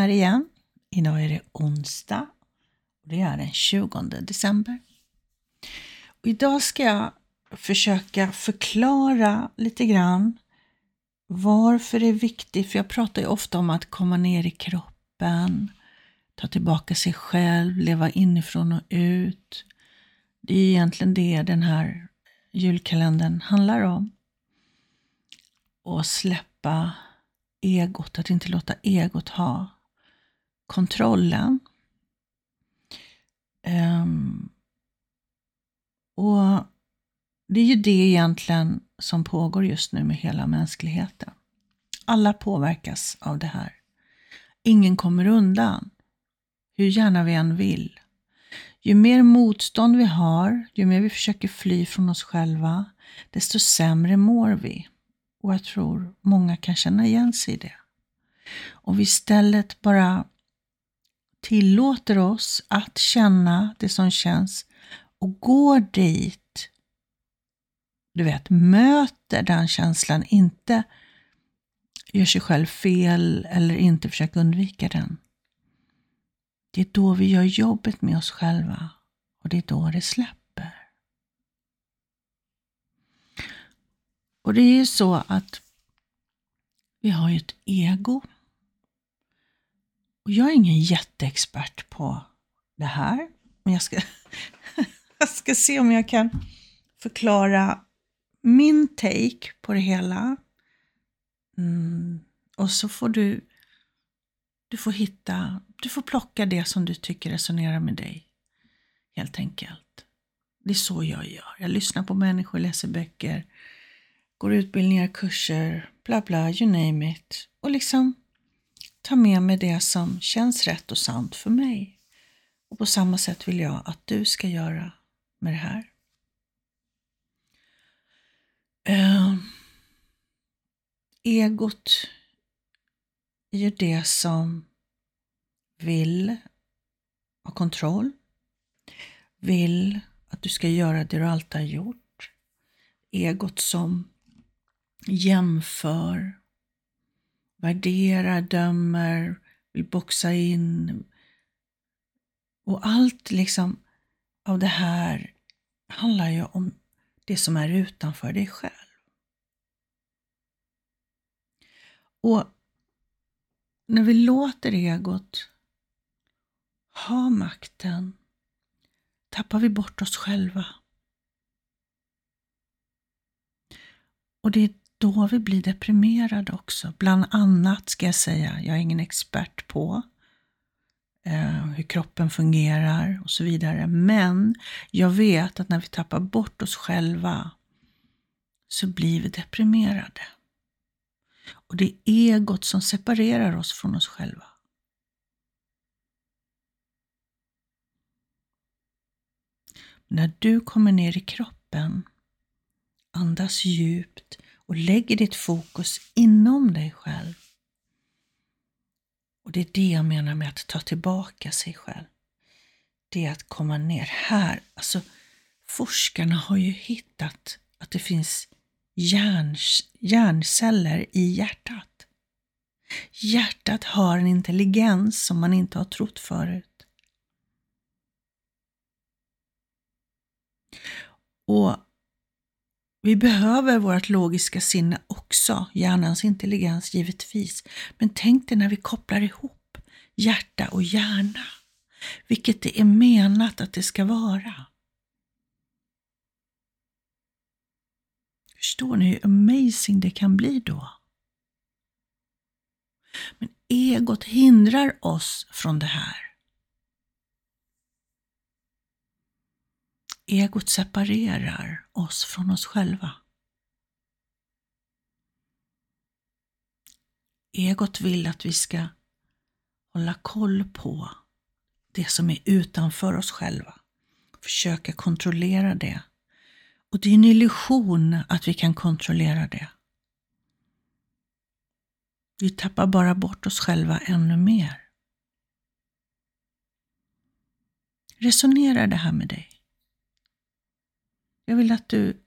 Här igen. Idag är det onsdag. Det är den 20 december. Och idag ska jag försöka förklara lite grann varför det är viktigt, för jag pratar ju ofta om att komma ner i kroppen, ta tillbaka sig själv, leva inifrån och ut. Det är egentligen det den här julkalendern handlar om. Och släppa egot, att inte låta egot ha kontrollen. Um, och det är ju det egentligen som pågår just nu med hela mänskligheten. Alla påverkas av det här. Ingen kommer undan, hur gärna vi än vill. Ju mer motstånd vi har, ju mer vi försöker fly från oss själva, desto sämre mår vi. Och jag tror många kan känna igen sig i det. Om vi istället bara tillåter oss att känna det som känns och går dit, du vet, möter den känslan, inte gör sig själv fel eller inte försöker undvika den. Det är då vi gör jobbet med oss själva och det är då det släpper. Och det är ju så att vi har ju ett ego. Och jag är ingen jätteexpert på det här, men jag ska, jag ska se om jag kan förklara min take på det hela. Mm. Och så får du, du får hitta, du får plocka det som du tycker resonerar med dig. Helt enkelt. Det är så jag gör. Jag lyssnar på människor, läser böcker, går utbildningar, kurser, bla bla, you name it. Och liksom ta med mig det som känns rätt och sant för mig. Och på samma sätt vill jag att du ska göra med det här. Eh, egot är ju det som vill ha kontroll, vill att du ska göra det du alltid har gjort. Egot som jämför, värderar, dömer, vill boxa in. Och allt liksom av det här handlar ju om det som är utanför dig själv. Och när vi låter egot ha makten tappar vi bort oss själva. Och det är då vi blir deprimerade också. Bland annat ska jag säga, jag är ingen expert på eh, hur kroppen fungerar och så vidare. Men jag vet att när vi tappar bort oss själva så blir vi deprimerade. Och det är egot som separerar oss från oss själva. När du kommer ner i kroppen, andas djupt och lägger ditt fokus inom dig själv. Och det är det jag menar med att ta tillbaka sig själv. Det är att komma ner här. Alltså, forskarna har ju hittat att det finns hjärn, hjärnceller i hjärtat. Hjärtat har en intelligens som man inte har trott förut. Och vi behöver vårt logiska sinne också, hjärnans intelligens givetvis. Men tänk dig när vi kopplar ihop hjärta och hjärna, vilket det är menat att det ska vara. Förstår ni hur amazing det kan bli då? Men egot hindrar oss från det här. Egot separerar oss från oss själva. Egot vill att vi ska hålla koll på det som är utanför oss själva. Försöka kontrollera det. Och det är en illusion att vi kan kontrollera det. Vi tappar bara bort oss själva ännu mer. Resonera det här med dig. Jag vill att du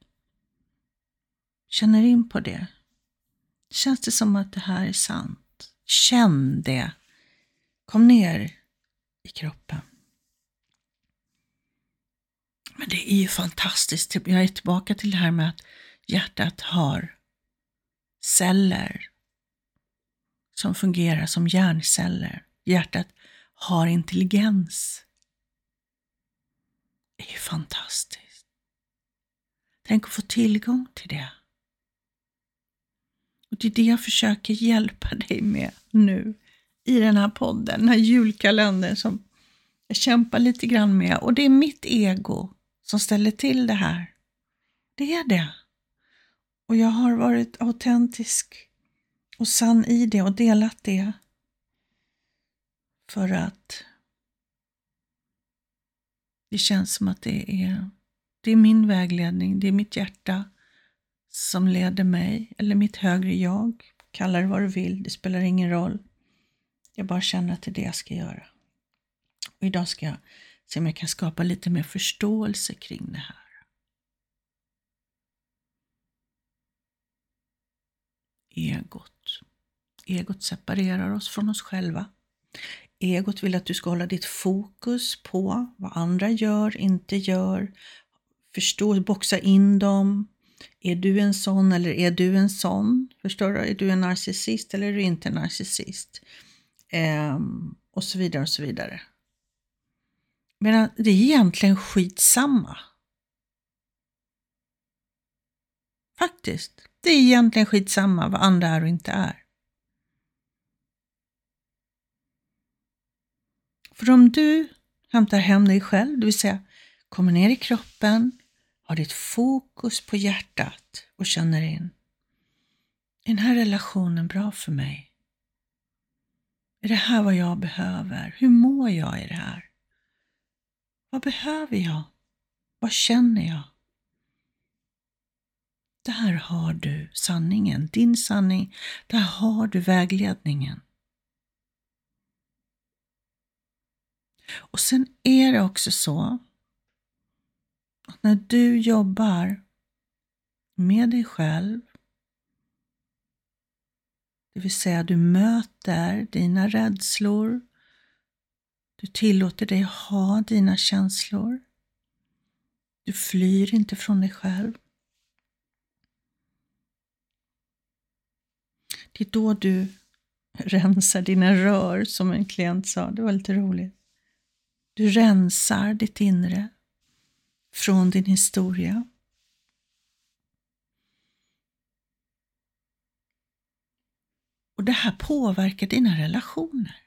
känner in på det. Känns det som att det här är sant? Känn det. Kom ner i kroppen. Men det är ju fantastiskt. Jag är tillbaka till det här med att hjärtat har celler som fungerar som hjärnceller. Hjärtat har intelligens. Det är ju fantastiskt. Tänk att få tillgång till det. Och Det är det jag försöker hjälpa dig med nu i den här podden, den här julkalendern som jag kämpar lite grann med. Och det är mitt ego som ställer till det här. Det är det. Och jag har varit autentisk och sann i det och delat det. För att det känns som att det är, det är min vägledning, det är mitt hjärta som leder mig, eller mitt högre jag. Kalla det vad du vill, det spelar ingen roll. Jag bara känner att det är det jag ska göra. Och idag ska jag se om jag kan skapa lite mer förståelse kring det här. Egot. Egot separerar oss från oss själva. Egot vill att du ska hålla ditt fokus på vad andra gör, inte gör, förstå, boxa in dem. Är du en sån eller är du en sån? Förstår du? Är du en narcissist eller är du inte en narcissist? Ehm, och så vidare och så vidare. Men det är egentligen skitsamma. Faktiskt. Det är egentligen skitsamma vad andra är och inte är. För om du hämtar hem dig själv, det vill säga kommer ner i kroppen, har ditt fokus på hjärtat och känner in. Är den här relationen bra för mig? Är det här vad jag behöver? Hur mår jag i det här? Vad behöver jag? Vad känner jag? Där har du sanningen, din sanning. Där har du vägledningen. Och sen är det också så att när du jobbar med dig själv, det vill säga du möter dina rädslor, du tillåter dig ha dina känslor, du flyr inte från dig själv. Det är då du rensar dina rör, som en klient sa. Det var lite roligt. Du rensar ditt inre från din historia. Och det här påverkar dina relationer.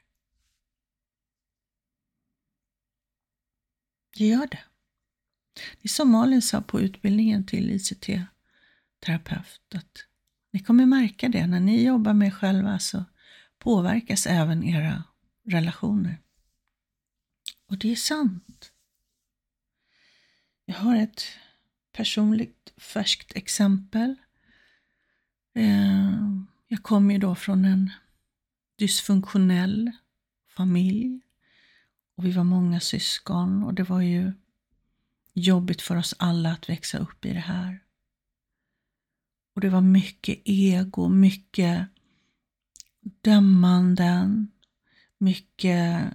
Det gör det. Det är som Malin sa på utbildningen till ICT-terapeut, att ni kommer märka det när ni jobbar med er själva så påverkas även era relationer. Och det är sant. Jag har ett personligt färskt exempel. Eh, jag kommer ju då från en dysfunktionell familj och vi var många syskon och det var ju jobbigt för oss alla att växa upp i det här. Och det var mycket ego, mycket dömanden, mycket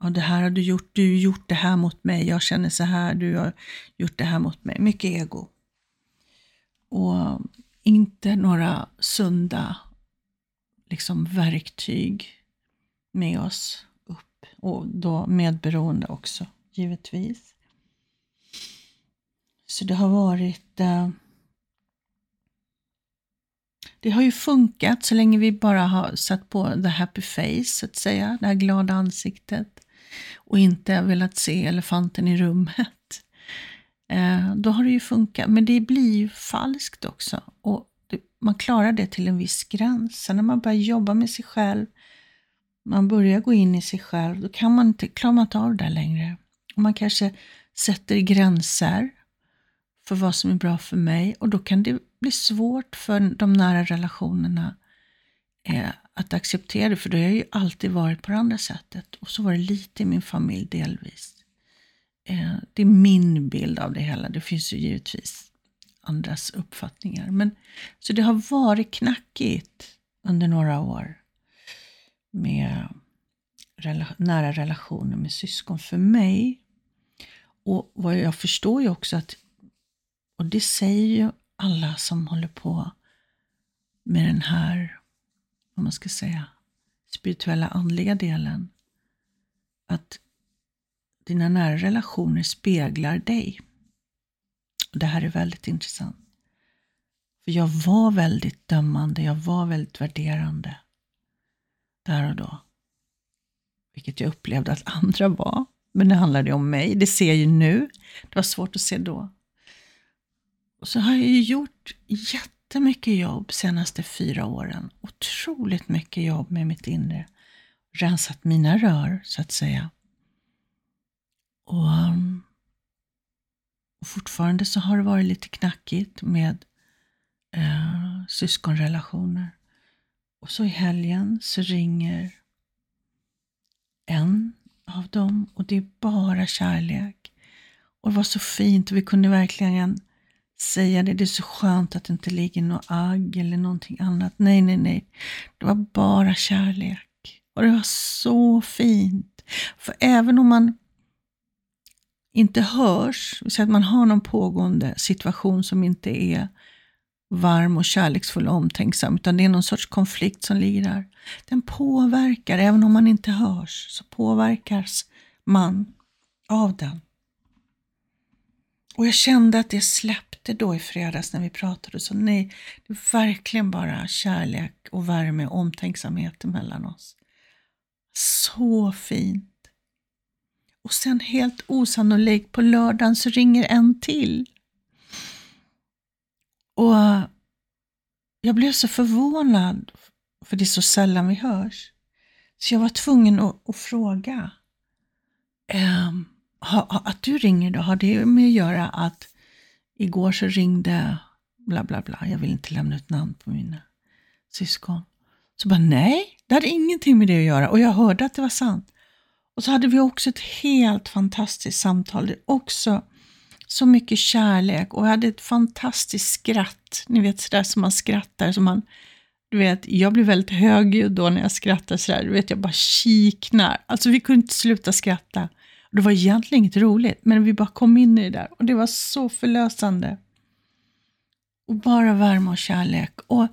ja, det här har du gjort, du har gjort det här mot mig, jag känner så här, du har gjort det här mot mig. Mycket ego. Och inte några sunda liksom, verktyg med oss upp. Och då medberoende också, givetvis. Så det har varit eh, det har ju funkat så länge vi bara har satt på the happy face, så att säga, det här glada ansiktet och inte velat se elefanten i rummet. Eh, då har det ju funkat, men det blir ju falskt också. Och man klarar det till en viss gräns. Sen när man börjar jobba med sig själv, man börjar gå in i sig själv, då kan man inte, klarar man inte av det där längre. Och man kanske sätter gränser för vad som är bra för mig och då kan det bli svårt för de nära relationerna eh, att acceptera det, för det har ju alltid varit på det andra sättet. Och så var det lite i min familj delvis. Eh, det är min bild av det hela. Det finns ju givetvis andras uppfattningar. Men, så det har varit knackigt under några år med rela nära relationer med syskon. För mig, och vad jag förstår ju också att, och det säger ju alla som håller på med den här, vad man ska säga, spirituella andliga delen, att dina nära relationer speglar dig. Och Det här är väldigt intressant. För jag var väldigt dömande, jag var väldigt värderande där och då. Vilket jag upplevde att andra var. Men det handlade om mig, det ser jag ju nu. Det var svårt att se då. Och så har jag ju gjort jättemycket jobb senaste fyra åren. Otroligt mycket jobb med mitt inre. Rensat mina rör, så att säga. Och, um, och fortfarande så har det varit lite knackigt med eh, syskonrelationer. Och så i helgen så ringer en av dem och det är bara kärlek. Och det var så fint och vi kunde verkligen säga det. Det är så skönt att det inte ligger något agg eller någonting annat. Nej, nej, nej. Det var bara kärlek. Och det var så fint. För även om man inte hörs, så att man har någon pågående situation som inte är varm och kärleksfull och omtänksam, utan det är någon sorts konflikt som ligger där. Den påverkar, även om man inte hörs, så påverkas man av den. Och jag kände att det släppte då i fredags när vi pratade. Så nej, det är verkligen bara kärlek och värme och omtänksamhet mellan oss. Så fint. Och sen helt osannolikt på lördagen så ringer en till. Och jag blev så förvånad, för det är så sällan vi hörs. Så jag var tvungen att, att fråga. Um, ha, ha, att du ringer då, har det med att göra att igår så ringde bla bla bla, jag vill inte lämna ut namn på mina syskon. Så bara nej, det hade ingenting med det att göra och jag hörde att det var sant. Och så hade vi också ett helt fantastiskt samtal. Det också så mycket kärlek och vi hade ett fantastiskt skratt. Ni vet sådär som man skrattar, som man, du vet, jag blir väldigt högljudd då när jag skrattar sådär, du vet jag bara kiknar. Alltså vi kunde inte sluta skratta. Och det var egentligen inget roligt, men vi bara kom in i det där och det var så förlösande. Och bara värme och kärlek. Och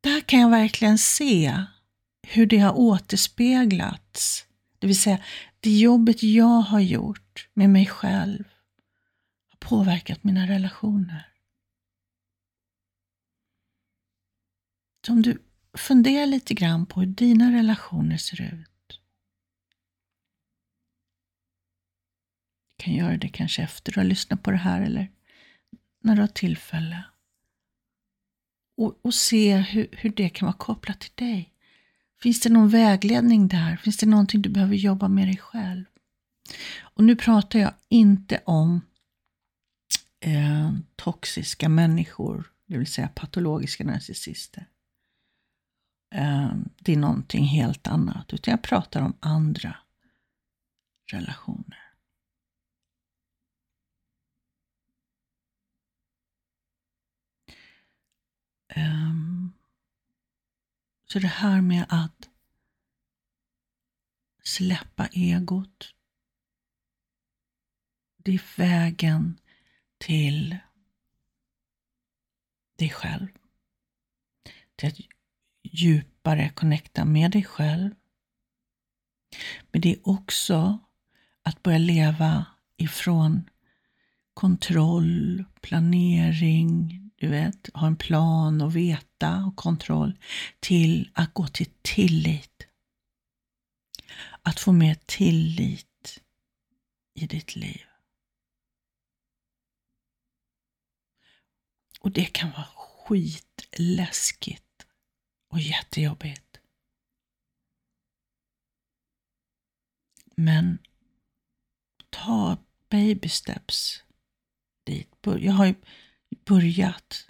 där kan jag verkligen se hur det har återspeglats. Det vill säga, det jobbet jag har gjort med mig själv har påverkat mina relationer. Så om du funderar lite grann på hur dina relationer ser ut. Kan göra det kanske efter du har lyssnat på det här eller när du har tillfälle. Och, och se hur, hur det kan vara kopplat till dig. Finns det någon vägledning där? Finns det någonting du behöver jobba med dig själv? Och nu pratar jag inte om eh, toxiska människor, det vill säga patologiska narcissister. Eh, det är någonting helt annat, utan jag pratar om andra relationer. Um, så det här med att släppa egot, det är vägen till dig själv. Till att djupare connecta med dig själv. Men det är också att börja leva ifrån kontroll, planering, du vet, ha en plan och veta och kontroll, till att gå till tillit. Att få mer tillit i ditt liv. Och det kan vara skitläskigt och jättejobbigt. Men ta baby steps dit. Jag har ju börjat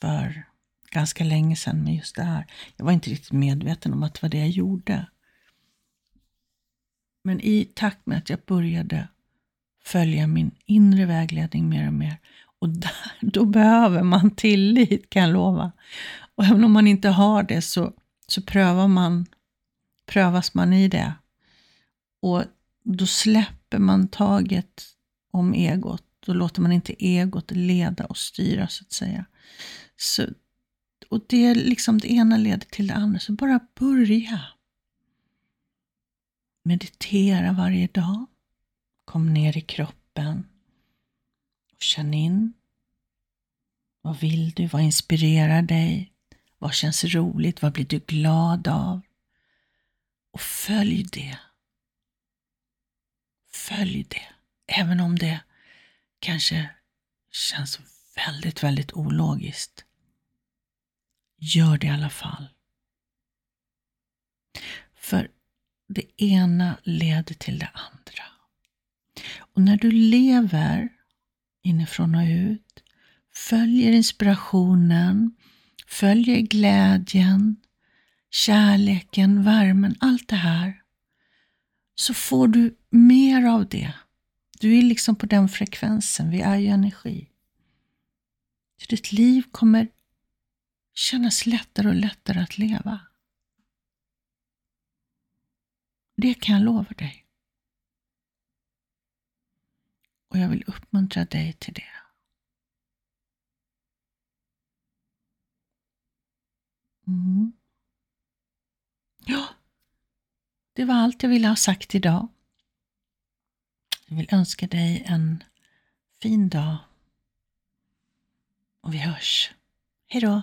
för ganska länge sedan med just det här. Jag var inte riktigt medveten om att det var det jag gjorde. Men i takt med att jag började följa min inre vägledning mer och mer Och där, då behöver man tillit kan jag lova. Och även om man inte har det så, så prövar man, prövas man i det. Och då släpper man taget om egot. Då låter man inte egot leda och styra så att säga. Så, och det, liksom det ena leder till det andra. Så bara börja. Meditera varje dag. Kom ner i kroppen. Och känn in. Vad vill du? Vad inspirerar dig? Vad känns roligt? Vad blir du glad av? Och följ det. Följ det. Även om det kanske känns väldigt, väldigt ologiskt. Gör det i alla fall. För det ena leder till det andra. Och när du lever inifrån och ut, följer inspirationen, följer glädjen, kärleken, värmen, allt det här, så får du mer av det. Du är liksom på den frekvensen, vi är ju energi. Så ditt liv kommer kännas lättare och lättare att leva. Det kan jag lova dig. Och jag vill uppmuntra dig till det. Mm. Ja, det var allt jag ville ha sagt idag. Jag vill önska dig en fin dag. Och vi hörs. Hej då!